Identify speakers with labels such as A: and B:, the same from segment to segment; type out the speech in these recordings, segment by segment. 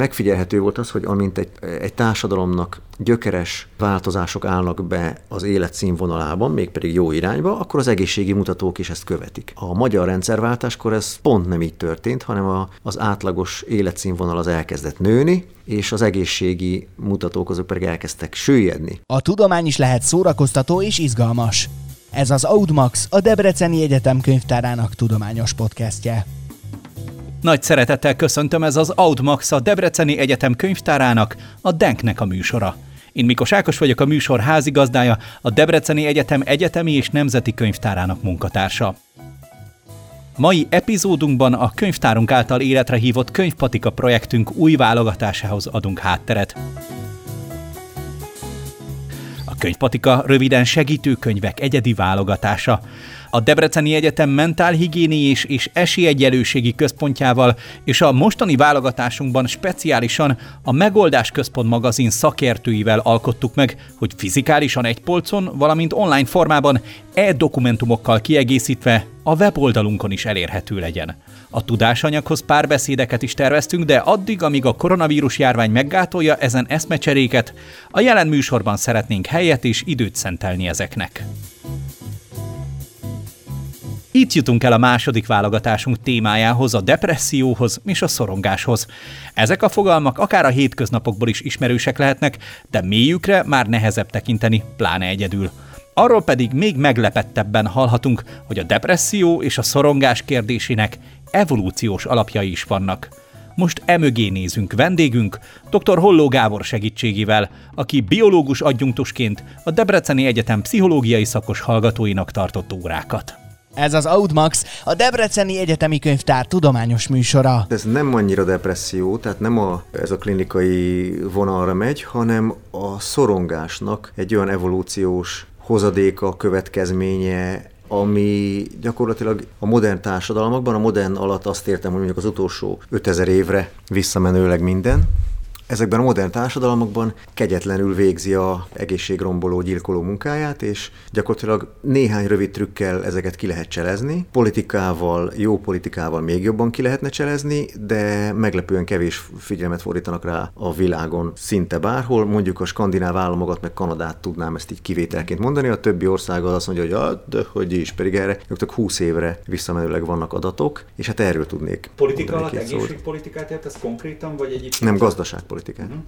A: Megfigyelhető volt az, hogy amint egy, egy társadalomnak gyökeres változások állnak be az életszínvonalában, mégpedig jó irányba, akkor az egészségi mutatók is ezt követik. A magyar rendszerváltáskor ez pont nem így történt, hanem a, az átlagos életszínvonal az elkezdett nőni, és az egészségi mutatók azok pedig elkezdtek süllyedni.
B: A tudomány is lehet szórakoztató és izgalmas. Ez az Audmax, a Debreceni Egyetem könyvtárának tudományos podcastje.
C: Nagy szeretettel köszöntöm ez az Audmax, a Debreceni Egyetem könyvtárának, a Denknek a műsora. Én Mikos Ákos vagyok a műsor házigazdája, a Debreceni Egyetem egyetemi és nemzeti könyvtárának munkatársa. Mai epizódunkban a könyvtárunk által életre hívott könyvpatika projektünk új válogatásához adunk hátteret. A könyvpatika röviden segítőkönyvek egyedi válogatása. A Debreceni Egyetem mentálhigiéniés és esélyegyelőségi központjával és a mostani válogatásunkban speciálisan a Megoldás Központ magazin szakértőivel alkottuk meg, hogy fizikálisan egy polcon, valamint online formában e-dokumentumokkal kiegészítve a weboldalunkon is elérhető legyen. A tudásanyaghoz párbeszédeket is terveztünk, de addig, amíg a koronavírus járvány meggátolja ezen eszmecseréket, a jelen műsorban szeretnénk helyet és időt szentelni ezeknek. Itt jutunk el a második válogatásunk témájához, a depresszióhoz és a szorongáshoz. Ezek a fogalmak akár a hétköznapokból is ismerősek lehetnek, de mélyükre már nehezebb tekinteni, pláne egyedül. Arról pedig még meglepettebben hallhatunk, hogy a depresszió és a szorongás kérdésének evolúciós alapjai is vannak. Most emögé nézünk vendégünk, dr. Holló Gábor segítségével, aki biológus adjunktusként a Debreceni Egyetem pszichológiai szakos hallgatóinak tartott órákat.
B: Ez az Audmax, a Debreceni Egyetemi Könyvtár tudományos műsora.
A: Ez nem annyira depresszió, tehát nem a, ez a klinikai vonalra megy, hanem a szorongásnak egy olyan evolúciós hozadéka, következménye, ami gyakorlatilag a modern társadalmakban, a modern alatt azt értem, hogy mondjuk az utolsó 5000 évre visszamenőleg minden, ezekben a modern társadalmakban kegyetlenül végzi a egészségromboló, gyilkoló munkáját, és gyakorlatilag néhány rövid trükkel ezeket ki lehet cselezni. Politikával, jó politikával még jobban ki lehetne cselezni, de meglepően kevés figyelmet fordítanak rá a világon szinte bárhol. Mondjuk a skandináv államokat, meg Kanadát tudnám ezt így kivételként mondani, a többi ország az azt mondja, hogy ah, de hogy is, pedig erre gyakorlatilag 20 évre visszamenőleg vannak adatok, és hát erről tudnék.
C: Politika alatt egészségpolitikát ért, ez konkrétan, vagy egyébként?
A: Nem, gazdaságpolitikát politikát. Uh-huh.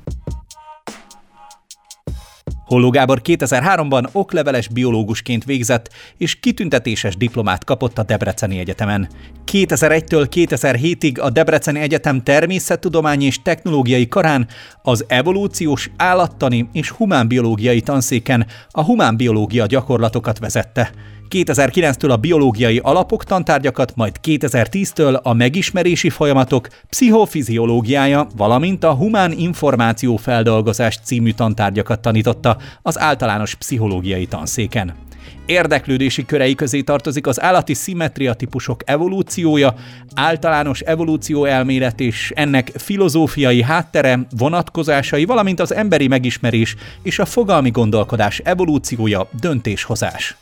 C: Holló Gábor 2003-ban okleveles biológusként végzett, és kitüntetéses diplomát kapott a Debreceni Egyetemen. 2001-től 2007-ig a Debreceni Egyetem természettudományi és technológiai karán az evolúciós, állattani és humánbiológiai tanszéken a humánbiológia gyakorlatokat vezette. 2009-től a biológiai alapok tantárgyakat, majd 2010-től a megismerési folyamatok pszichofiziológiája, valamint a humán információ feldolgozás című tantárgyakat tanította az általános pszichológiai tanszéken. Érdeklődési körei közé tartozik az állati szimmetria típusok evolúciója, általános evolúció elmélet és ennek filozófiai háttere, vonatkozásai, valamint az emberi megismerés és a fogalmi gondolkodás evolúciója, döntéshozás.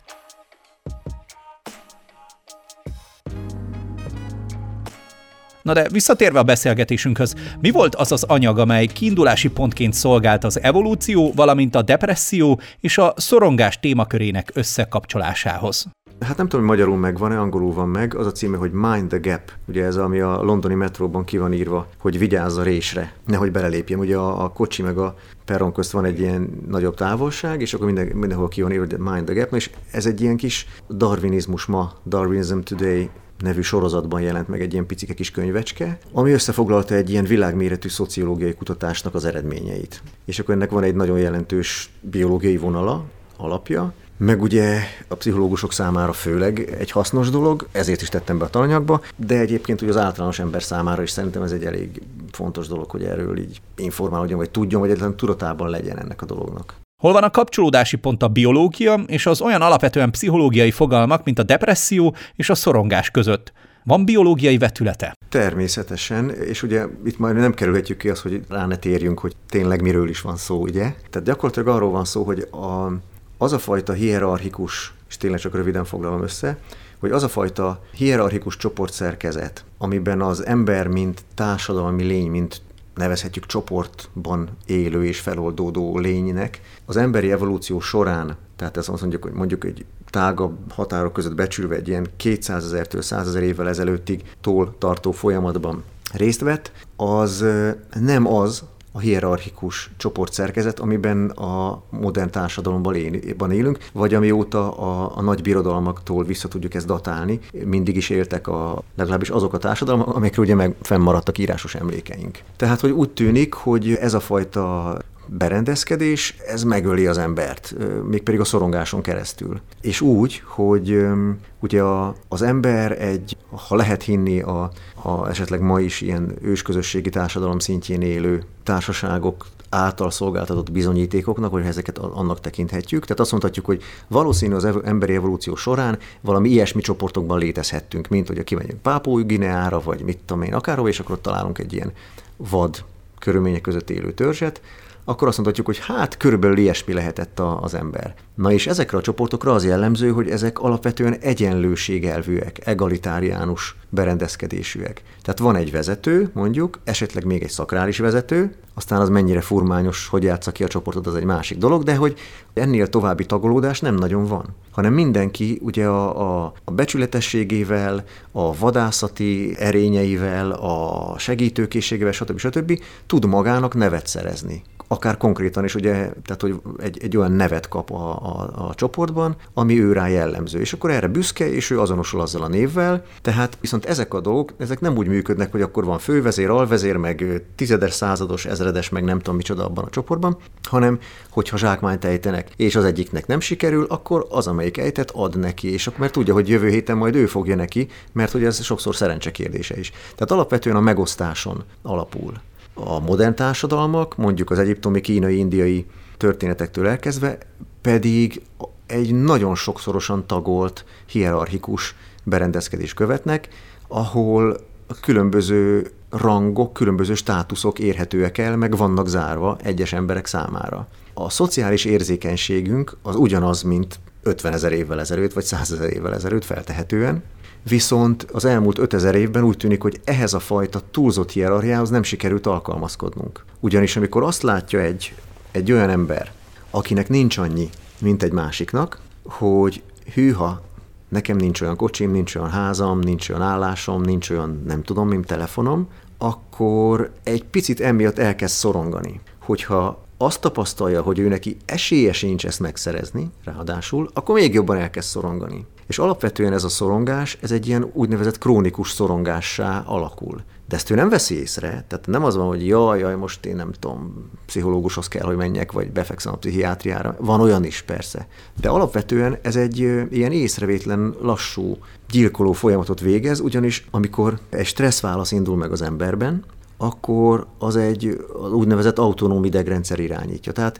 C: Na de visszatérve a beszélgetésünkhöz, mi volt az az anyag, amely kiindulási pontként szolgált az evolúció, valamint a depresszió és a szorongás témakörének összekapcsolásához?
A: Hát nem tudom, hogy magyarul megvan-e, angolul van meg. Az a címe, hogy Mind the Gap. Ugye ez, ami a londoni metróban ki van írva, hogy vigyázz a résre, nehogy belelépjem. Ugye a, a kocsi meg a peron közt van egy ilyen nagyobb távolság, és akkor minden, mindenhol ki van írva, hogy Mind the Gap. És ez egy ilyen kis darwinizmus ma, Darwinism Today nevű sorozatban jelent meg egy ilyen picike kis könyvecske, ami összefoglalta egy ilyen világméretű szociológiai kutatásnak az eredményeit. És akkor ennek van egy nagyon jelentős biológiai vonala, alapja, meg ugye a pszichológusok számára főleg egy hasznos dolog, ezért is tettem be a tananyagba, de egyébként ugye az általános ember számára is szerintem ez egy elég fontos dolog, hogy erről így informálódjon, vagy tudjon, vagy egyáltalán tudatában legyen ennek a dolognak.
C: Hol van a kapcsolódási pont a biológia és az olyan alapvetően pszichológiai fogalmak, mint a depresszió és a szorongás között? Van biológiai vetülete?
A: Természetesen, és ugye itt majd nem kerülhetjük ki azt, hogy rá ne térjünk, hogy tényleg miről is van szó, ugye? Tehát gyakorlatilag arról van szó, hogy a, az a fajta hierarchikus, és tényleg csak röviden foglalom össze, hogy az a fajta hierarchikus csoportszerkezet, amiben az ember, mint társadalmi lény, mint nevezhetjük csoportban élő és feloldódó lénynek, az emberi evolúció során, tehát ez azt mondjuk, hogy mondjuk egy tágabb határok között becsülve egy ilyen 200 ezertől 100 ezer évvel ezelőttig tól tartó folyamatban részt vett, az nem az, a hierarchikus csoportszerkezet, amiben a modern társadalomban élünk, vagy amióta a, a nagy birodalmaktól vissza tudjuk ezt datálni, mindig is éltek a, legalábbis azok a társadalmak, amelyekről ugye meg fennmaradtak írásos emlékeink. Tehát, hogy úgy tűnik, hogy ez a fajta berendezkedés, ez megöli az embert, mégpedig a szorongáson keresztül. És úgy, hogy ugye a, az ember egy, ha lehet hinni a, a esetleg ma is ilyen ősközösségi társadalom szintjén élő társaságok által szolgáltatott bizonyítékoknak, hogy ezeket annak tekinthetjük. Tehát azt mondhatjuk, hogy valószínű az emberi evolúció során valami ilyesmi csoportokban létezhettünk, mint hogy kimegyünk Pápói Gineára, vagy mit tudom én, akárhol, és akkor ott találunk egy ilyen vad körülmények között élő törzset, akkor azt mondhatjuk, hogy hát körülbelül ilyesmi lehetett a, az ember. Na és ezekre a csoportokra az jellemző, hogy ezek alapvetően egyenlőségelvűek, egalitáriánus berendezkedésűek. Tehát van egy vezető, mondjuk, esetleg még egy szakrális vezető, aztán az mennyire furmányos, hogy játsza ki a csoportot, az egy másik dolog, de hogy ennél további tagolódás nem nagyon van. Hanem mindenki ugye a, a, a becsületességével, a vadászati erényeivel, a segítőkészségével, stb. stb. tud magának nevet szerezni akár konkrétan is ugye, tehát hogy egy, egy olyan nevet kap a, a, a csoportban, ami ő rá jellemző. És akkor erre büszke, és ő azonosul azzal a névvel. Tehát viszont ezek a dolgok, ezek nem úgy működnek, hogy akkor van fővezér, alvezér, meg tizedes, százados, ezredes, meg nem tudom micsoda abban a csoportban, hanem hogyha zsákmányt ejtenek, és az egyiknek nem sikerül, akkor az, amelyik ejtett, ad neki, és akkor mert tudja, hogy jövő héten majd ő fogja neki, mert hogy ez sokszor szerencse kérdése is. Tehát alapvetően a megosztáson alapul a modern társadalmak, mondjuk az egyiptomi, kínai, indiai történetektől elkezdve, pedig egy nagyon sokszorosan tagolt, hierarchikus berendezkedés követnek, ahol különböző rangok, különböző státuszok érhetőek el, meg vannak zárva egyes emberek számára. A szociális érzékenységünk az ugyanaz, mint 50 ezer évvel ezelőtt, vagy 100 ezer évvel ezelőtt feltehetően, Viszont az elmúlt 5000 évben úgy tűnik, hogy ehhez a fajta túlzott hierarchiához nem sikerült alkalmazkodnunk. Ugyanis amikor azt látja egy, egy olyan ember, akinek nincs annyi, mint egy másiknak, hogy hűha, nekem nincs olyan kocsim, nincs olyan házam, nincs olyan állásom, nincs olyan nem tudom, mint telefonom, akkor egy picit emiatt elkezd szorongani. Hogyha azt tapasztalja, hogy ő neki esélye sincs ezt megszerezni, ráadásul, akkor még jobban elkezd szorongani. És alapvetően ez a szorongás, ez egy ilyen úgynevezett krónikus szorongássá alakul. De ezt ő nem veszi észre, tehát nem az van, hogy jaj, jaj, most én nem tudom, pszichológushoz kell, hogy menjek, vagy befekszem a pszichiátriára. Van olyan is persze. De alapvetően ez egy ilyen észrevétlen, lassú, gyilkoló folyamatot végez, ugyanis amikor egy stresszválasz indul meg az emberben, akkor az egy az úgynevezett autonóm idegrendszer irányítja. Tehát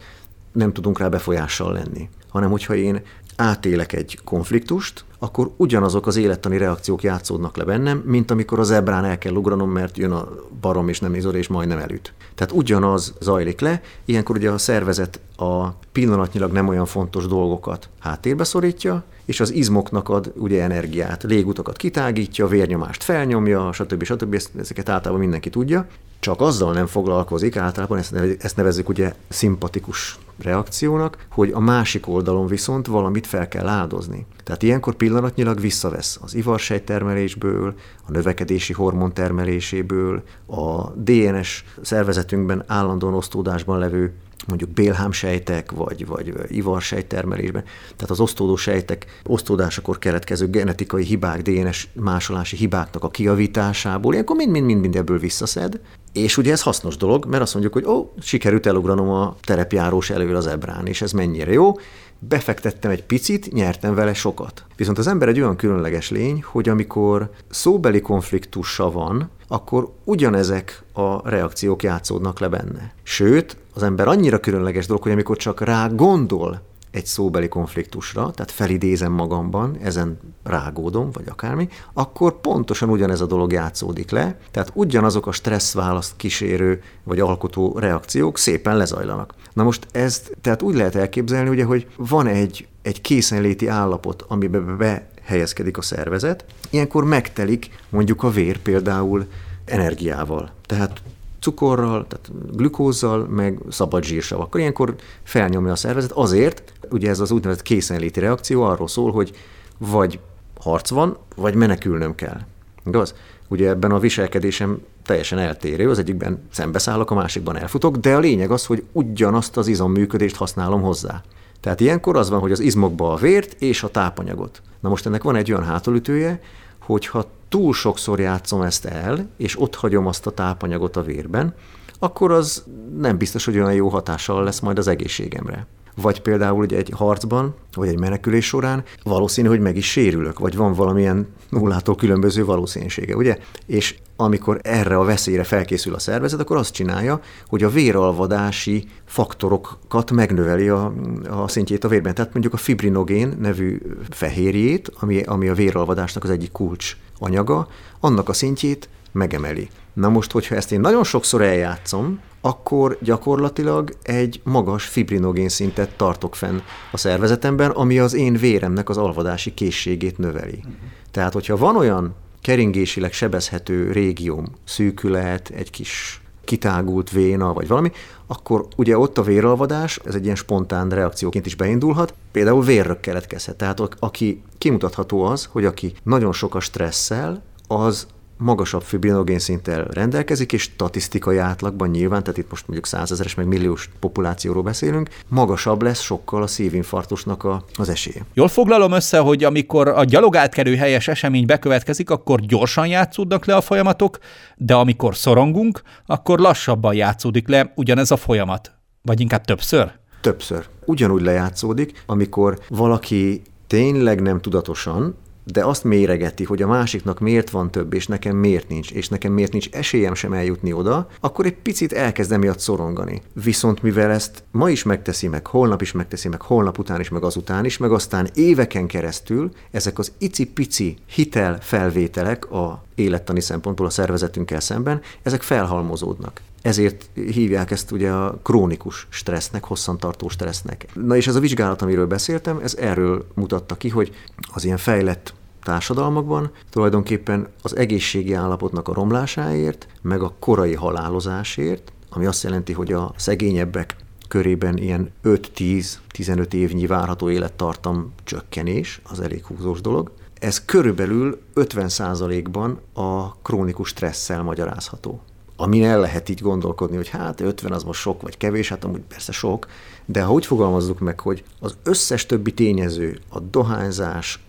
A: nem tudunk rá befolyással lenni. Hanem hogyha én átélek egy konfliktust, akkor ugyanazok az élettani reakciók játszódnak le bennem, mint amikor az ebrán el kell ugranom, mert jön a barom és nem izol, és majdnem elüt. Tehát ugyanaz zajlik le, ilyenkor ugye a szervezet a pillanatnyilag nem olyan fontos dolgokat háttérbe szorítja, és az izmoknak ad ugye energiát, légutakat kitágítja, vérnyomást felnyomja, stb. stb. Ezeket általában mindenki tudja, csak azzal nem foglalkozik, általában ezt nevezzük ugye szimpatikus reakciónak, hogy a másik oldalon viszont valamit fel kell áldozni. Tehát ilyenkor pillanatnyilag visszavesz az ivarsejtermelésből, a növekedési hormon termeléséből, a DNS szervezetünkben állandóan osztódásban levő mondjuk bélhámsejtek, vagy, vagy ivarsejtermelésben. Tehát az osztódó sejtek osztódásakor keletkező genetikai hibák, DNS másolási hibáknak a kiavításából, ilyenkor mind-mind-mind ebből visszaszed, és ugye ez hasznos dolog, mert azt mondjuk, hogy ó, sikerült elugranom a terepjárós elől az ebrán, és ez mennyire jó, befektettem egy picit, nyertem vele sokat. Viszont az ember egy olyan különleges lény, hogy amikor szóbeli konfliktusa van, akkor ugyanezek a reakciók játszódnak le benne. Sőt, az ember annyira különleges dolog, hogy amikor csak rá gondol egy szóbeli konfliktusra, tehát felidézem magamban, ezen rágódom, vagy akármi, akkor pontosan ugyanez a dolog játszódik le, tehát ugyanazok a stresszválaszt kísérő vagy alkotó reakciók szépen lezajlanak. Na most ezt tehát úgy lehet elképzelni, ugye, hogy van egy, egy készenléti állapot, amiben behelyezkedik a szervezet, ilyenkor megtelik mondjuk a vér például energiával. Tehát cukorral, tehát glükózzal, meg szabad zsírsav. Akkor ilyenkor felnyomja a szervezet azért, ugye ez az úgynevezett készenléti reakció arról szól, hogy vagy harc van, vagy menekülnöm kell. Igaz? Ugye ebben a viselkedésem teljesen eltérő, az egyikben szembeszállok, a másikban elfutok, de a lényeg az, hogy ugyanazt az izomműködést használom hozzá. Tehát ilyenkor az van, hogy az izmokba a vért és a tápanyagot. Na most ennek van egy olyan hátulütője, hogyha túl sokszor játszom ezt el, és ott hagyom azt a tápanyagot a vérben, akkor az nem biztos, hogy olyan jó hatással lesz majd az egészségemre vagy például ugye egy harcban, vagy egy menekülés során valószínű, hogy meg is sérülök, vagy van valamilyen nullától különböző valószínűsége, ugye? És amikor erre a veszélyre felkészül a szervezet, akkor azt csinálja, hogy a véralvadási faktorokat megnöveli a, a szintjét a vérben. Tehát mondjuk a fibrinogén nevű fehérjét, ami, ami a véralvadásnak az egyik kulcs anyaga, annak a szintjét megemeli. Na most, hogyha ezt én nagyon sokszor eljátszom, akkor gyakorlatilag egy magas fibrinogén szintet tartok fenn a szervezetemben, ami az én véremnek az alvadási készségét növeli. Tehát, hogyha van olyan keringésileg sebezhető régióm, szűkület, egy kis kitágult véna, vagy valami, akkor ugye ott a véralvadás, ez egy ilyen spontán reakcióként is beindulhat, például vérrök keletkezhet. Tehát aki kimutatható az, hogy aki nagyon sok a stresszel, az magasabb fibrinogén szinttel rendelkezik, és statisztikai átlagban nyilván, tehát itt most mondjuk százezeres meg milliós populációról beszélünk, magasabb lesz sokkal a szívinfarktusnak a, az esélye.
C: Jól foglalom össze, hogy amikor a gyalogátkerő helyes esemény bekövetkezik, akkor gyorsan játszódnak le a folyamatok, de amikor szorongunk, akkor lassabban játszódik le ugyanez a folyamat. Vagy inkább többször?
A: Többször. Ugyanúgy lejátszódik, amikor valaki tényleg nem tudatosan, de azt méregeti, hogy a másiknak miért van több, és nekem miért nincs, és nekem miért nincs esélyem sem eljutni oda, akkor egy picit elkezd miatt szorongani. Viszont mivel ezt ma is megteszi meg, holnap is megteszi meg, holnap után is, meg azután is, meg aztán éveken keresztül ezek az icipici hitel felvételek a élettani szempontból a szervezetünkkel szemben, ezek felhalmozódnak. Ezért hívják ezt ugye a krónikus stressznek, hosszantartó stressznek. Na és ez a vizsgálat, amiről beszéltem, ez erről mutatta ki, hogy az ilyen fejlett társadalmakban tulajdonképpen az egészségi állapotnak a romlásáért, meg a korai halálozásért, ami azt jelenti, hogy a szegényebbek körében ilyen 5-10-15 évnyi várható élettartam csökkenés, az elég húzós dolog. Ez körülbelül 50%-ban a krónikus stresszel magyarázható amin el lehet így gondolkodni, hogy hát 50 az most sok vagy kevés, hát amúgy persze sok, de ha úgy fogalmazzuk meg, hogy az összes többi tényező, a dohányzás,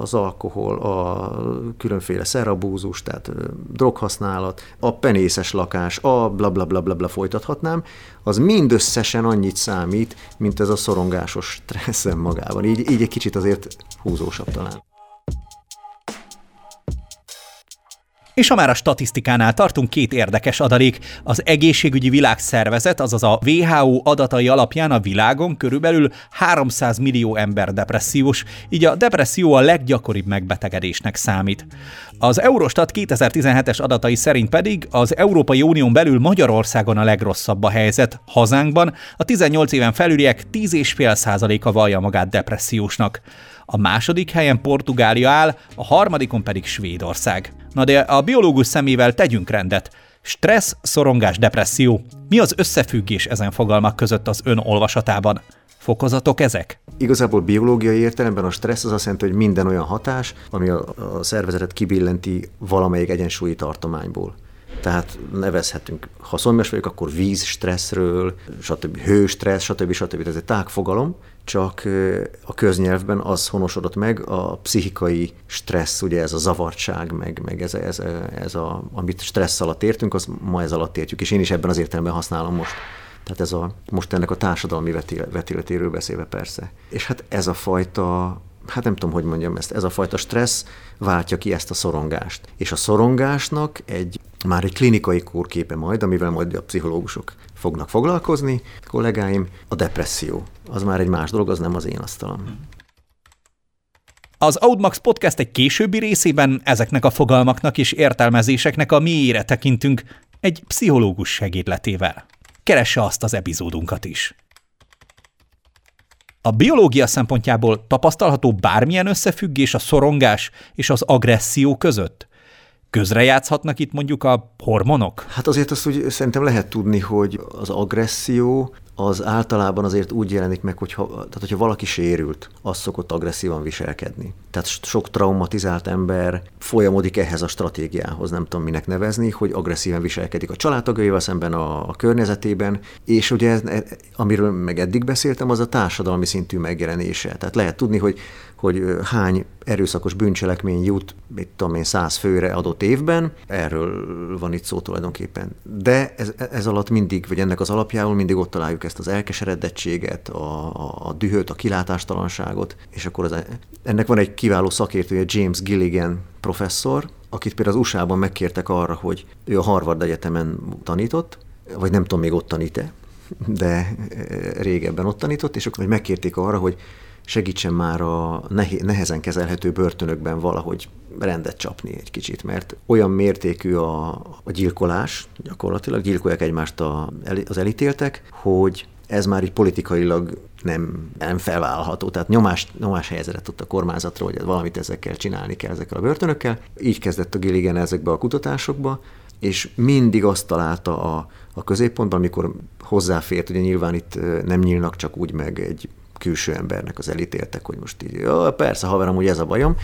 A: az alkohol, a különféle szerabúzus, tehát droghasználat, a penészes lakás, a bla bla bla bla, bla folytathatnám, az mindösszesen annyit számít, mint ez a szorongásos stresszem magában. Így, így egy kicsit azért húzósabb talán.
C: És ha már a statisztikánál tartunk, két érdekes adalék. Az egészségügyi világszervezet, azaz a WHO adatai alapján a világon körülbelül 300 millió ember depressziós, így a depresszió a leggyakoribb megbetegedésnek számít. Az Eurostat 2017-es adatai szerint pedig az Európai Unión belül Magyarországon a legrosszabb a helyzet. Hazánkban a 18 éven felüliek 10,5%-a vallja magát depressziósnak. A második helyen Portugália áll, a harmadikon pedig Svédország. Na de a biológus szemével tegyünk rendet. Stressz, szorongás, depresszió. Mi az összefüggés ezen fogalmak között az ön olvasatában? Fokozatok ezek?
A: Igazából biológiai értelemben a stressz az azt jelenti, hogy minden olyan hatás, ami a, a szervezetet kibillenti valamelyik egyensúlyi tartományból. Tehát nevezhetünk, ha szomjas vagyok, akkor víz stresszről, stb. hőstressz, stb. stb. Ez egy tágfogalom, csak a köznyelvben az honosodott meg, a pszichikai stressz, ugye ez a zavartság, meg, meg ez, ez, ez a, amit stressz alatt értünk, az ma ez alatt értjük, és én is ebben az értelemben használom most. Tehát ez a, most ennek a társadalmi vetületéről beszélve persze. És hát ez a fajta hát nem tudom, hogy mondjam ezt, ez a fajta stressz váltja ki ezt a szorongást. És a szorongásnak egy már egy klinikai kórképe majd, amivel majd a pszichológusok fognak foglalkozni, kollégáim, a depresszió. Az már egy más dolog, az nem az én asztalam.
C: Az Audmax Podcast egy későbbi részében ezeknek a fogalmaknak és értelmezéseknek a mélyére tekintünk egy pszichológus segédletével. Keresse azt az epizódunkat is. A biológia szempontjából tapasztalható bármilyen összefüggés a szorongás és az agresszió között? Közrejátszhatnak itt mondjuk a hormonok?
A: Hát azért azt úgy szerintem lehet tudni, hogy az agresszió az általában azért úgy jelenik meg, hogyha, tehát hogyha valaki sérült, az szokott agresszívan viselkedni. Tehát sok traumatizált ember folyamodik ehhez a stratégiához, nem tudom minek nevezni, hogy agresszíven viselkedik a családtagjaival szemben, a, a környezetében, és ugye e, amiről meg eddig beszéltem, az a társadalmi szintű megjelenése. Tehát lehet tudni, hogy hogy hány erőszakos bűncselekmény jut, mit tudom én, száz főre adott évben, erről van itt szó tulajdonképpen. De ez, ez alatt mindig, vagy ennek az alapjául mindig ott találjuk ezt az elkeseredettséget, a, a, a dühöt, a kilátástalanságot, és akkor az, ennek van egy kiváló szakértője, James Gilligan professzor, akit például az USA-ban megkértek arra, hogy ő a Harvard Egyetemen tanított, vagy nem tudom, még ott tanít-e, de régebben ott tanított, és akkor megkérték arra, hogy segítsen már a nehezen kezelhető börtönökben valahogy rendet csapni egy kicsit, mert olyan mértékű a, a gyilkolás, gyakorlatilag gyilkolják egymást a, az elítéltek, hogy ez már így politikailag nem, nem felvállalható. Tehát nyomás, nyomás helyezett ott a kormányzatra, hogy valamit ezekkel csinálni kell, ezekkel a börtönökkel. Így kezdett a Gilligan ezekbe a kutatásokba, és mindig azt találta a, a középpontban, amikor hozzáfért, ugye nyilván itt nem nyílnak csak úgy meg egy külső embernek az elítéltek, hogy most így, ja, persze haverom, hogy ez a bajom,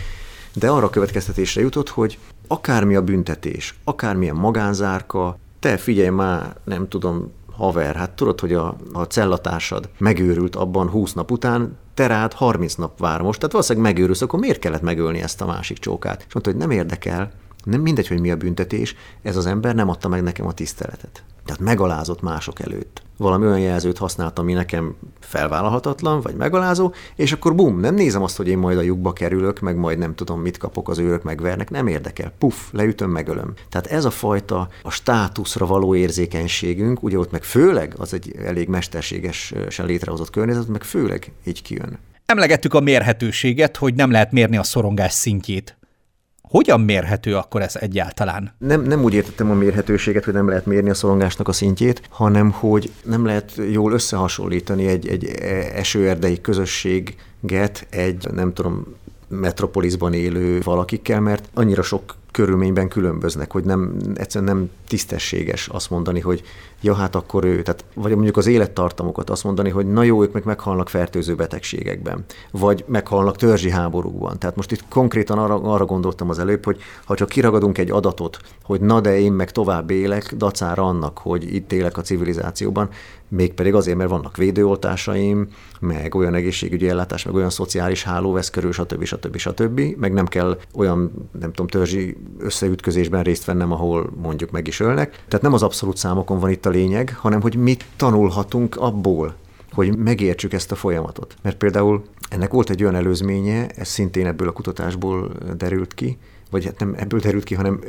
A: de arra a következtetésre jutott, hogy akármi a büntetés, akármilyen magánzárka, te figyelj már, nem tudom, haver, hát tudod, hogy a, a cellatársad megőrült abban 20 nap után, te rád 30 nap vár most, tehát valószínűleg megőrülsz, akkor miért kellett megölni ezt a másik csókát? És mondta, hogy nem érdekel, nem mindegy, hogy mi a büntetés, ez az ember nem adta meg nekem a tiszteletet. Tehát megalázott mások előtt. Valami olyan jelzőt használt, ami nekem felvállalhatatlan, vagy megalázó, és akkor bum, nem nézem azt, hogy én majd a lyukba kerülök, meg majd nem tudom, mit kapok, az őrök megvernek, nem érdekel. Puff, leütöm, megölöm. Tehát ez a fajta a státuszra való érzékenységünk, ugye ott meg főleg, az egy elég mesterségesen létrehozott környezet, meg főleg így kijön.
C: Emlegettük a mérhetőséget, hogy nem lehet mérni a szorongás szintjét. Hogyan mérhető akkor ez egyáltalán?
A: Nem, nem úgy értettem a mérhetőséget, hogy nem lehet mérni a szorongásnak a szintjét, hanem hogy nem lehet jól összehasonlítani egy, egy esőerdei közösséget egy, nem tudom, metropolisban élő valakikkel, mert annyira sok körülményben különböznek, hogy nem, egyszerűen nem tisztességes azt mondani, hogy ja, hát akkor ő, tehát, vagy mondjuk az élettartamokat azt mondani, hogy na jó, ők meg meghalnak fertőző betegségekben, vagy meghalnak törzsi háborúkban. Tehát most itt konkrétan arra, arra gondoltam az előbb, hogy ha csak kiragadunk egy adatot, hogy na de én meg tovább élek, dacára annak, hogy itt élek a civilizációban, mégpedig azért, mert vannak védőoltásaim, meg olyan egészségügyi ellátás, meg olyan szociális háló vesz körül, stb. stb. stb. Meg nem kell olyan, nem tudom, törzsi összeütközésben részt vennem, ahol mondjuk meg is ölnek. Tehát nem az abszolút számokon van itt a lényeg, hanem hogy mit tanulhatunk abból, hogy megértsük ezt a folyamatot. Mert például ennek volt egy olyan előzménye, ez szintén ebből a kutatásból derült ki, vagy hát nem ebből derült ki, hanem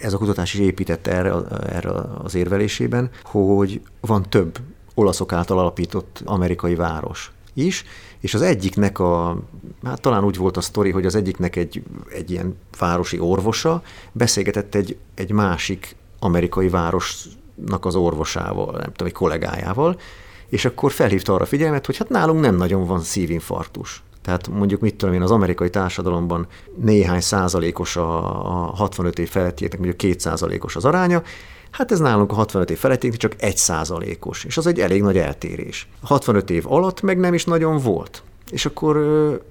A: ez a kutatás is épített erre, erre az érvelésében, hogy van több olaszok által alapított amerikai város is, és az egyiknek a, hát talán úgy volt a sztori, hogy az egyiknek egy, egy ilyen városi orvosa beszélgetett egy, egy másik amerikai városnak az orvosával, nem tudom, egy kollégájával, és akkor felhívta arra figyelmet, hogy hát nálunk nem nagyon van szívinfarktus. Tehát mondjuk mit tudom én, az amerikai társadalomban néhány százalékos a, a 65 év felettieknek, mondjuk két százalékos az aránya, Hát ez nálunk a 65 év felettieknek csak egy százalékos, és az egy elég nagy eltérés. A 65 év alatt meg nem is nagyon volt. És akkor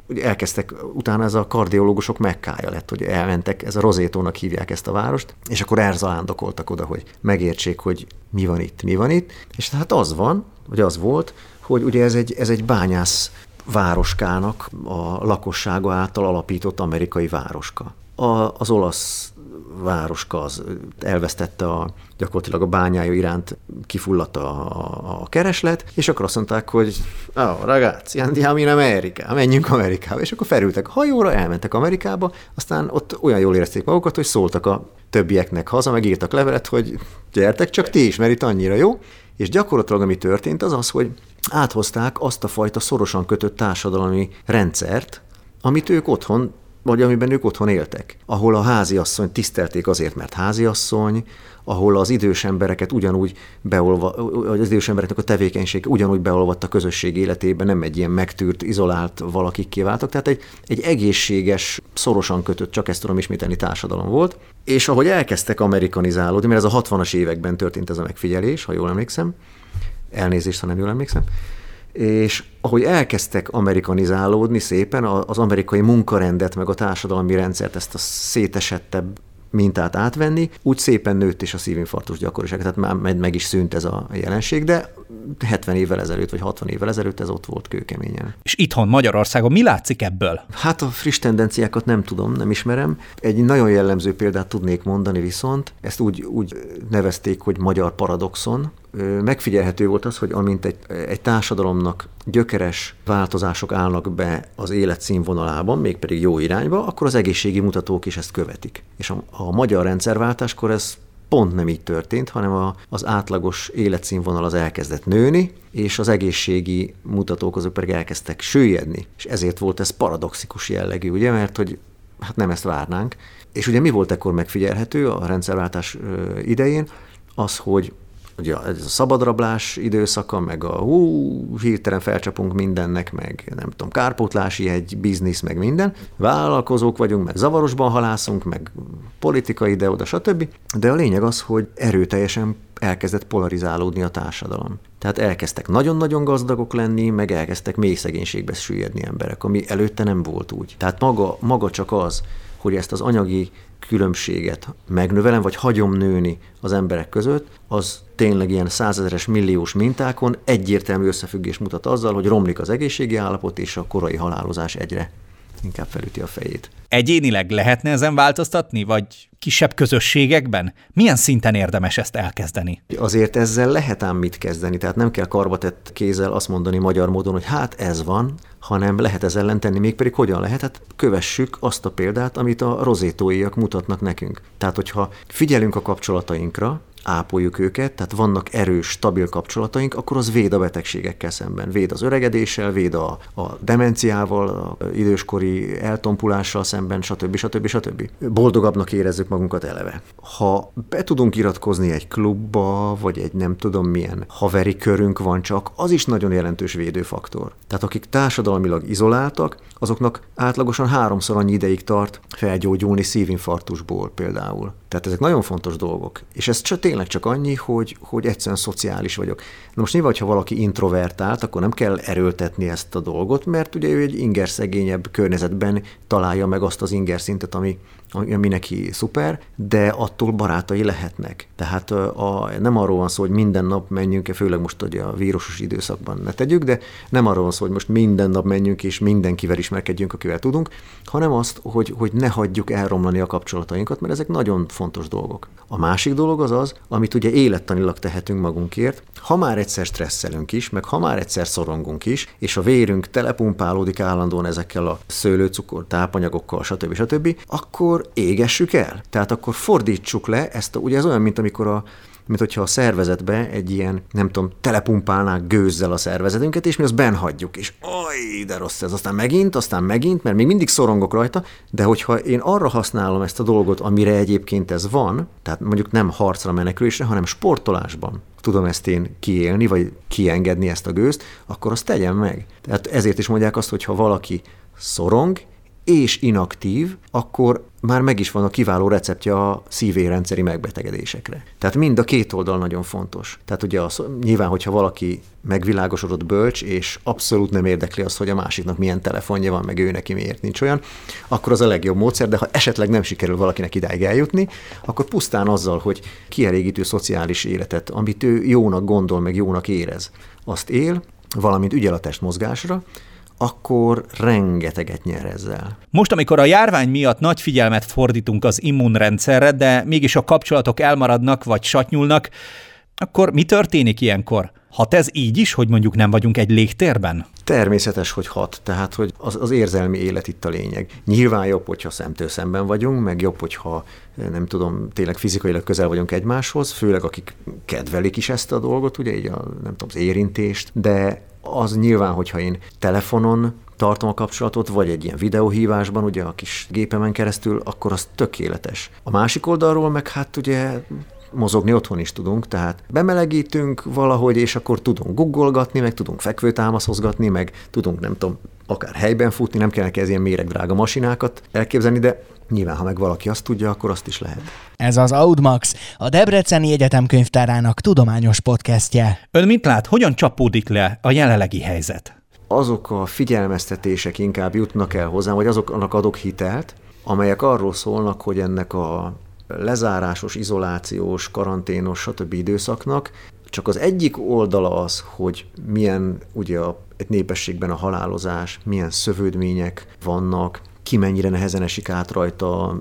A: ugye elkezdtek, utána ez a kardiológusok mekkája lett, hogy elmentek, ez a rozétónak hívják ezt a várost, és akkor elzalándokoltak oda, hogy megértsék, hogy mi van itt, mi van itt. És hát az van, vagy az volt, hogy ugye ez egy, ez egy bányász városkának a lakossága által alapított amerikai városka. A, az olasz városka az elvesztette a, gyakorlatilag a bányája iránt kifulladt a, a, a kereslet, és akkor azt mondták, hogy oh, ragazzi, andiamo in America, menjünk Amerikába. És akkor felültek a hajóra, elmentek Amerikába, aztán ott olyan jól érezték magukat, hogy szóltak a többieknek haza, meg levelet, hogy gyertek csak ti is, mert itt annyira jó. És gyakorlatilag ami történt, az az, hogy áthozták azt a fajta szorosan kötött társadalmi rendszert, amit ők otthon vagy amiben ők otthon éltek, ahol a háziasszony tisztelték azért, mert háziasszony, ahol az idős embereket ugyanúgy beolva, az idős embereknek a tevékenység ugyanúgy beolvadt a közösség életébe, nem egy ilyen megtűrt, izolált valakik kiváltak. Tehát egy, egy egészséges, szorosan kötött, csak ezt tudom ismételni, társadalom volt. És ahogy elkezdtek amerikanizálódni, mert ez a 60-as években történt ez a megfigyelés, ha jól emlékszem, elnézést, ha nem jól emlékszem, és ahogy elkezdtek amerikanizálódni szépen, az amerikai munkarendet, meg a társadalmi rendszert, ezt a szétesettebb mintát átvenni, úgy szépen nőtt is a szívinfarktus gyakoriság, tehát már meg is szűnt ez a jelenség, de 70 évvel ezelőtt, vagy 60 évvel ezelőtt ez ott volt kőkeményen.
C: És itthon Magyarországon mi látszik ebből?
A: Hát a friss tendenciákat nem tudom, nem ismerem. Egy nagyon jellemző példát tudnék mondani viszont, ezt úgy, úgy nevezték, hogy magyar paradoxon, megfigyelhető volt az, hogy amint egy, egy társadalomnak gyökeres változások állnak be az életszínvonalában, mégpedig jó irányba, akkor az egészségi mutatók is ezt követik. És a, a magyar rendszerváltáskor ez pont nem így történt, hanem a, az átlagos életszínvonal az elkezdett nőni, és az egészségi mutatók azok pedig elkezdtek süllyedni. És ezért volt ez paradoxikus jellegű, ugye, mert hogy hát nem ezt várnánk. És ugye mi volt ekkor megfigyelhető a rendszerváltás idején? Az, hogy ugye ez a szabadrablás időszaka, meg a hú, hirtelen felcsapunk mindennek, meg nem tudom, kárpótlási egy biznisz, meg minden. Vállalkozók vagyunk, meg zavarosban halászunk, meg politika ide-oda, stb. De a lényeg az, hogy erőteljesen elkezdett polarizálódni a társadalom. Tehát elkezdtek nagyon-nagyon gazdagok lenni, meg elkezdtek mély szegénységbe süllyedni emberek, ami előtte nem volt úgy. Tehát maga, maga csak az, hogy ezt az anyagi különbséget megnövelem, vagy hagyom nőni az emberek között, az tényleg ilyen százezeres milliós mintákon egyértelmű összefüggés mutat azzal, hogy romlik az egészségi állapot, és a korai halálozás egyre inkább felüti a fejét.
C: Egyénileg lehetne ezen változtatni, vagy kisebb közösségekben? Milyen szinten érdemes ezt elkezdeni?
A: Azért ezzel lehet ám mit kezdeni, tehát nem kell karbatett kézzel azt mondani magyar módon, hogy hát ez van, hanem lehet ezzel ellen tenni, mégpedig hogyan lehet? Hát kövessük azt a példát, amit a rozétóiak mutatnak nekünk. Tehát, hogyha figyelünk a kapcsolatainkra, ápoljuk őket, tehát vannak erős, stabil kapcsolataink, akkor az véd a betegségekkel szemben. Véd az öregedéssel, véd a, a demenciával, a időskori eltompulással szemben, stb. stb. stb. Boldogabbnak érezzük magunkat eleve. Ha be tudunk iratkozni egy klubba, vagy egy nem tudom milyen haveri körünk van csak, az is nagyon jelentős védőfaktor. Tehát akik társadalmilag izoláltak, azoknak átlagosan háromszor annyi ideig tart felgyógyulni szívinfarktusból például. Tehát ezek nagyon fontos dolgok. És ez csak tényleg csak annyi, hogy, hogy egyszerűen szociális vagyok. Na most nyilván, ha valaki introvertált, akkor nem kell erőltetni ezt a dolgot, mert ugye ő egy inger szegényebb környezetben találja meg azt az inger szintet, ami, ami neki szuper, de attól barátai lehetnek. Tehát a, nem arról van szó, hogy minden nap menjünk, főleg most ugye a vírusos időszakban ne tegyük, de nem arról van szó, hogy most minden nap menjünk és mindenkivel ismerkedjünk, akivel tudunk, hanem azt, hogy, hogy ne hagyjuk elromlani a kapcsolatainkat, mert ezek nagyon fontos dolgok. A másik dolog az az, amit ugye élettanilag tehetünk magunkért, ha már egyszer stresszelünk is, meg ha már egyszer szorongunk is, és a vérünk telepumpálódik állandóan ezekkel a szőlőcukor, tápanyagokkal, stb. stb., akkor égessük el. Tehát akkor fordítsuk le ezt, ugye ez olyan, mint amikor a mint hogyha a szervezetbe egy ilyen, nem tudom, telepumpálnák gőzzel a szervezetünket, és mi azt benhagyjuk, és oj, de rossz ez, aztán megint, aztán megint, mert még mindig szorongok rajta, de hogyha én arra használom ezt a dolgot, amire egyébként ez van, tehát mondjuk nem harcra menekülésre, hanem sportolásban, tudom ezt én kiélni, vagy kiengedni ezt a gőzt, akkor azt tegyem meg. Tehát ezért is mondják azt, hogy ha valaki szorong, és inaktív, akkor már meg is van a kiváló receptje a szívérendszeri megbetegedésekre. Tehát mind a két oldal nagyon fontos. Tehát ugye az, nyilván, hogyha valaki megvilágosodott bölcs, és abszolút nem érdekli az, hogy a másiknak milyen telefonja van, meg ő neki miért nincs olyan, akkor az a legjobb módszer, de ha esetleg nem sikerül valakinek idáig eljutni, akkor pusztán azzal, hogy kielégítő szociális életet, amit ő jónak gondol, meg jónak érez, azt él, valamint ügyel a testmozgásra, akkor rengeteget nyer ezzel.
C: Most, amikor a járvány miatt nagy figyelmet fordítunk az immunrendszerre, de mégis a kapcsolatok elmaradnak vagy satnyulnak, akkor mi történik ilyenkor? Hat ez így is, hogy mondjuk nem vagyunk egy légtérben?
A: Természetes, hogy hat, tehát hogy az, az érzelmi élet itt a lényeg. Nyilván jobb, hogyha szemtől szemben vagyunk, meg jobb, hogyha nem tudom, tényleg fizikailag közel vagyunk egymáshoz, főleg akik kedvelik is ezt a dolgot, ugye így a, nem tudom, az érintést, de az nyilván, hogyha én telefonon tartom a kapcsolatot, vagy egy ilyen videóhívásban, ugye a kis gépemen keresztül, akkor az tökéletes. A másik oldalról meg hát ugye mozogni otthon is tudunk, tehát bemelegítünk valahogy, és akkor tudunk googolgatni, meg tudunk fekvőtámaszozgatni, meg tudunk, nem tudom, akár helyben futni, nem kellene ez ilyen méregdrága masinákat elképzelni, de Nyilván, ha meg valaki azt tudja, akkor azt is lehet.
B: Ez az Audmax, a Debreceni Egyetem könyvtárának tudományos podcastje.
C: Ön mit lát, hogyan csapódik le a jelenlegi helyzet?
A: Azok a figyelmeztetések inkább jutnak el hozzám, vagy azoknak adok hitelt, amelyek arról szólnak, hogy ennek a lezárásos, izolációs, karanténos, stb. időszaknak csak az egyik oldala az, hogy milyen ugye a, egy népességben a halálozás, milyen szövődmények vannak, ki mennyire nehezen esik át rajta,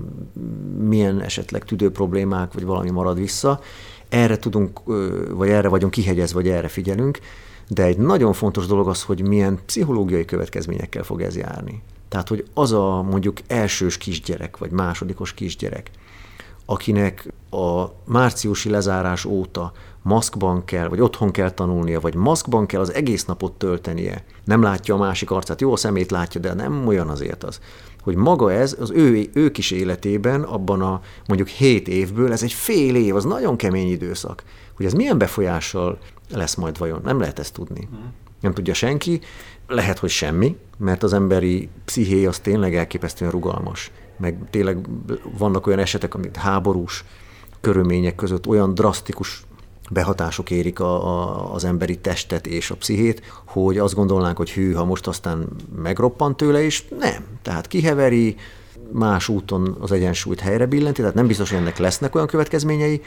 A: milyen esetleg tüdő problémák, vagy valami marad vissza. Erre tudunk, vagy erre vagyunk kihegyezve, vagy erre figyelünk, de egy nagyon fontos dolog az, hogy milyen pszichológiai következményekkel fog ez járni. Tehát, hogy az a mondjuk elsős kisgyerek, vagy másodikos kisgyerek, akinek a márciusi lezárás óta maszkban kell, vagy otthon kell tanulnia, vagy maszkban kell az egész napot töltenie, nem látja a másik arcát, jó a szemét látja, de nem olyan azért az hogy maga ez az ő, ő kis életében, abban a mondjuk 7 évből, ez egy fél év, az nagyon kemény időszak. Hogy ez milyen befolyással lesz majd vajon? Nem lehet ezt tudni. Mhm. Nem tudja senki, lehet, hogy semmi, mert az emberi psziché az tényleg elképesztően rugalmas. Meg tényleg vannak olyan esetek, amit háborús körülmények között olyan drasztikus behatások érik a, a, az emberi testet és a pszichét, hogy azt gondolnánk, hogy hű, ha most aztán megroppant tőle, és nem. Tehát kiheveri, más úton az egyensúlyt helyre billenti, tehát nem biztos, hogy ennek lesznek olyan következményei,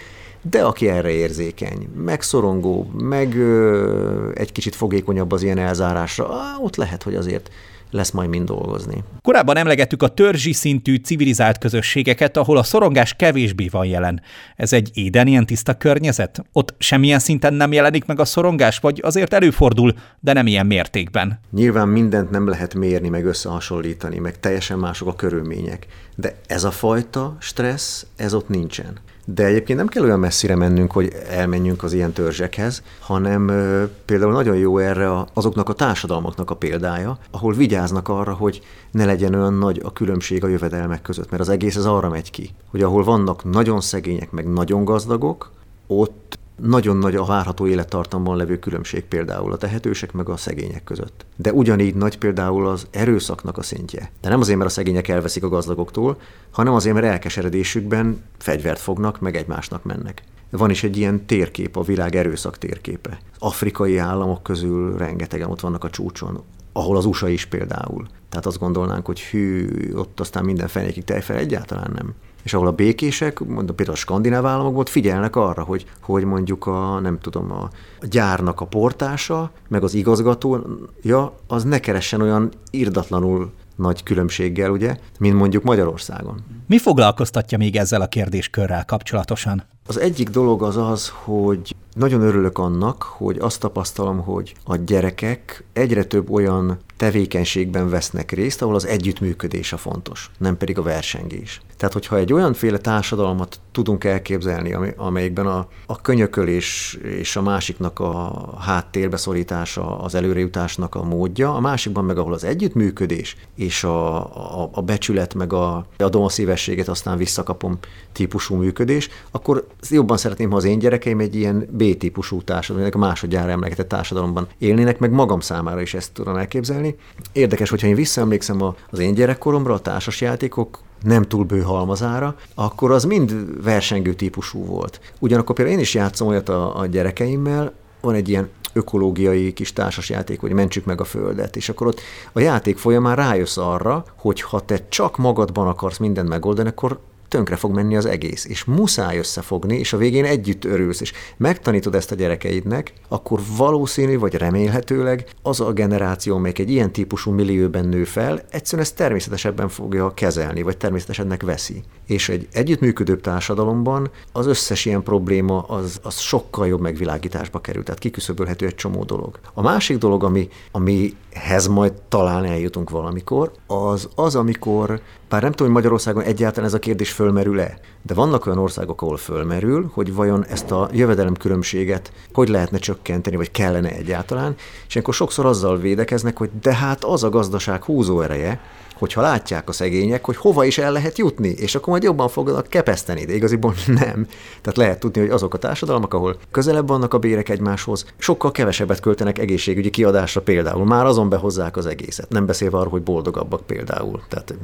A: de aki erre érzékeny, meg szorongó, meg ö, egy kicsit fogékonyabb az ilyen elzárásra, á, ott lehet, hogy azért lesz majd mind dolgozni.
C: Korábban emlegettük a törzsi szintű civilizált közösségeket, ahol a szorongás kevésbé van jelen. Ez egy éden ilyen tiszta környezet? Ott semmilyen szinten nem jelenik meg a szorongás, vagy azért előfordul, de nem ilyen mértékben?
A: Nyilván mindent nem lehet mérni, meg összehasonlítani, meg teljesen mások a körülmények. De ez a fajta stressz, ez ott nincsen. De egyébként nem kell olyan messzire mennünk, hogy elmenjünk az ilyen törzsekhez, hanem ö, például nagyon jó erre azoknak a társadalmaknak a példája, ahol vigyáznak arra, hogy ne legyen olyan nagy a különbség a jövedelmek között, mert az egész ez arra megy ki, hogy ahol vannak nagyon szegények, meg nagyon gazdagok, ott nagyon nagy a várható élettartamban levő különbség például a tehetősek meg a szegények között. De ugyanígy nagy például az erőszaknak a szintje. De nem azért, mert a szegények elveszik a gazdagoktól, hanem azért, mert elkeseredésükben fegyvert fognak, meg egymásnak mennek. Van is egy ilyen térkép, a világ erőszak térképe. Afrikai államok közül rengetegen ott vannak a csúcson, ahol az USA is például. Tehát azt gondolnánk, hogy hű, ott aztán minden fenékig tejfel, egyáltalán nem és ahol a békések, mondom, például a skandináv államokban figyelnek arra, hogy, hogy mondjuk a, nem tudom, a, a gyárnak a portása, meg az igazgatója, az ne keressen olyan irdatlanul nagy különbséggel, ugye, mint mondjuk Magyarországon.
C: Mi foglalkoztatja még ezzel a kérdéskörrel kapcsolatosan?
A: Az egyik dolog az az, hogy nagyon örülök annak, hogy azt tapasztalom, hogy a gyerekek egyre több olyan tevékenységben vesznek részt, ahol az együttműködés a fontos, nem pedig a versengés. Tehát, hogyha egy olyanféle társadalmat tudunk elképzelni, amelyikben a, a könyökölés és a másiknak a háttérbe szorítása az előrejutásnak a módja, a másikban meg ahol az együttműködés és a, a, a becsület meg a adom a szívességet, aztán visszakapom típusú működés, akkor jobban szeretném, ha az én gyerekeim egy ilyen B-típusú társadalom, a másodjára emlegetett társadalomban élnének, meg magam számára is ezt tudom elképzelni. Érdekes, hogyha én visszaemlékszem az én gyerekkoromra, a társasjátékok nem túl bő halmazára, akkor az mind versengő típusú volt. Ugyanakkor például én is játszom olyat a, a gyerekeimmel, van egy ilyen ökológiai kis társasjáték, hogy mentsük meg a Földet, és akkor ott a játék folyamán rájössz arra, hogy ha te csak magadban akarsz mindent megoldani, akkor tönkre fog menni az egész, és muszáj összefogni, és a végén együtt örülsz, és megtanítod ezt a gyerekeidnek, akkor valószínű, vagy remélhetőleg az a generáció, amelyik egy ilyen típusú millióben nő fel, egyszerűen ezt természetesebben fogja kezelni, vagy természetesebbnek veszi. És egy együttműködőbb társadalomban az összes ilyen probléma az, az sokkal jobb megvilágításba kerül, tehát kiküszöbölhető egy csomó dolog. A másik dolog, ami, amihez majd talán eljutunk valamikor, az az, amikor bár nem tudom, hogy Magyarországon egyáltalán ez a kérdés fölmerül-e, De vannak olyan országok, ahol fölmerül, hogy vajon ezt a jövedelemkülönbséget hogy lehetne csökkenteni, vagy kellene egyáltalán, és akkor sokszor azzal védekeznek, hogy de hát az a gazdaság húzó ereje, hogyha látják a szegények, hogy hova is el lehet jutni, és akkor majd jobban fognak kepeszteni, de igaziból nem. Tehát lehet tudni, hogy azok a társadalmak, ahol közelebb vannak a bérek egymáshoz, sokkal kevesebbet költenek egészségügyi kiadásra például, már azon behozzák az egészet. Nem beszélve arról, hogy boldogabbak például. Tehát,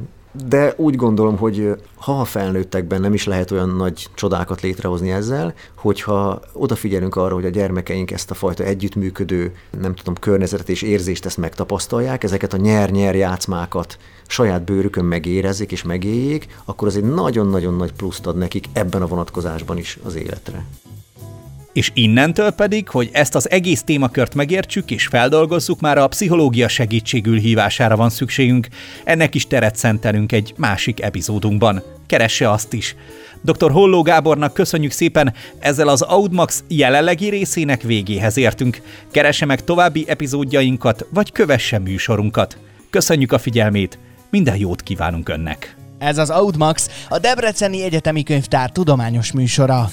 A: de úgy gondolom, hogy ha a felnőttekben nem is lehet olyan nagy csodákat létrehozni ezzel, hogyha odafigyelünk arra, hogy a gyermekeink ezt a fajta együttműködő, nem tudom, környezetet és érzést ezt megtapasztalják, ezeket a nyer-nyer játszmákat saját bőrükön megérezzék és megéljék, akkor az egy nagyon-nagyon nagy pluszt ad nekik ebben a vonatkozásban is az életre.
C: És innentől pedig, hogy ezt az egész témakört megértsük és feldolgozzuk, már a pszichológia segítségül hívására van szükségünk. Ennek is teret szentelünk egy másik epizódunkban. Keresse azt is. Dr. Holló Gábornak köszönjük szépen, ezzel az Audmax jelenlegi részének végéhez értünk. Keresse meg további epizódjainkat, vagy kövesse műsorunkat. Köszönjük a figyelmét, minden jót kívánunk önnek!
B: Ez az Audmax, a Debreceni Egyetemi Könyvtár tudományos műsora.